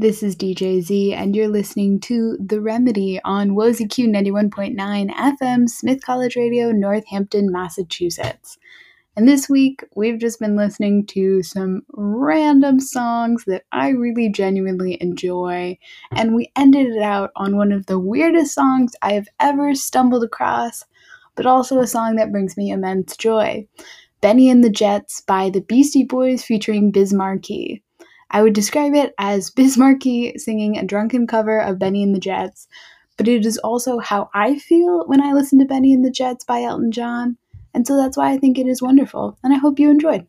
This is DJ Z, and you're listening to The Remedy on WOZQ 91.9 FM, Smith College Radio, Northampton, Massachusetts. And this week, we've just been listening to some random songs that I really genuinely enjoy. And we ended it out on one of the weirdest songs I have ever stumbled across, but also a song that brings me immense joy Benny and the Jets by the Beastie Boys featuring Biz Markie. I would describe it as Biz Markie singing a drunken cover of Benny and the Jets, but it is also how I feel when I listen to Benny and the Jets by Elton John, and so that's why I think it is wonderful, and I hope you enjoyed.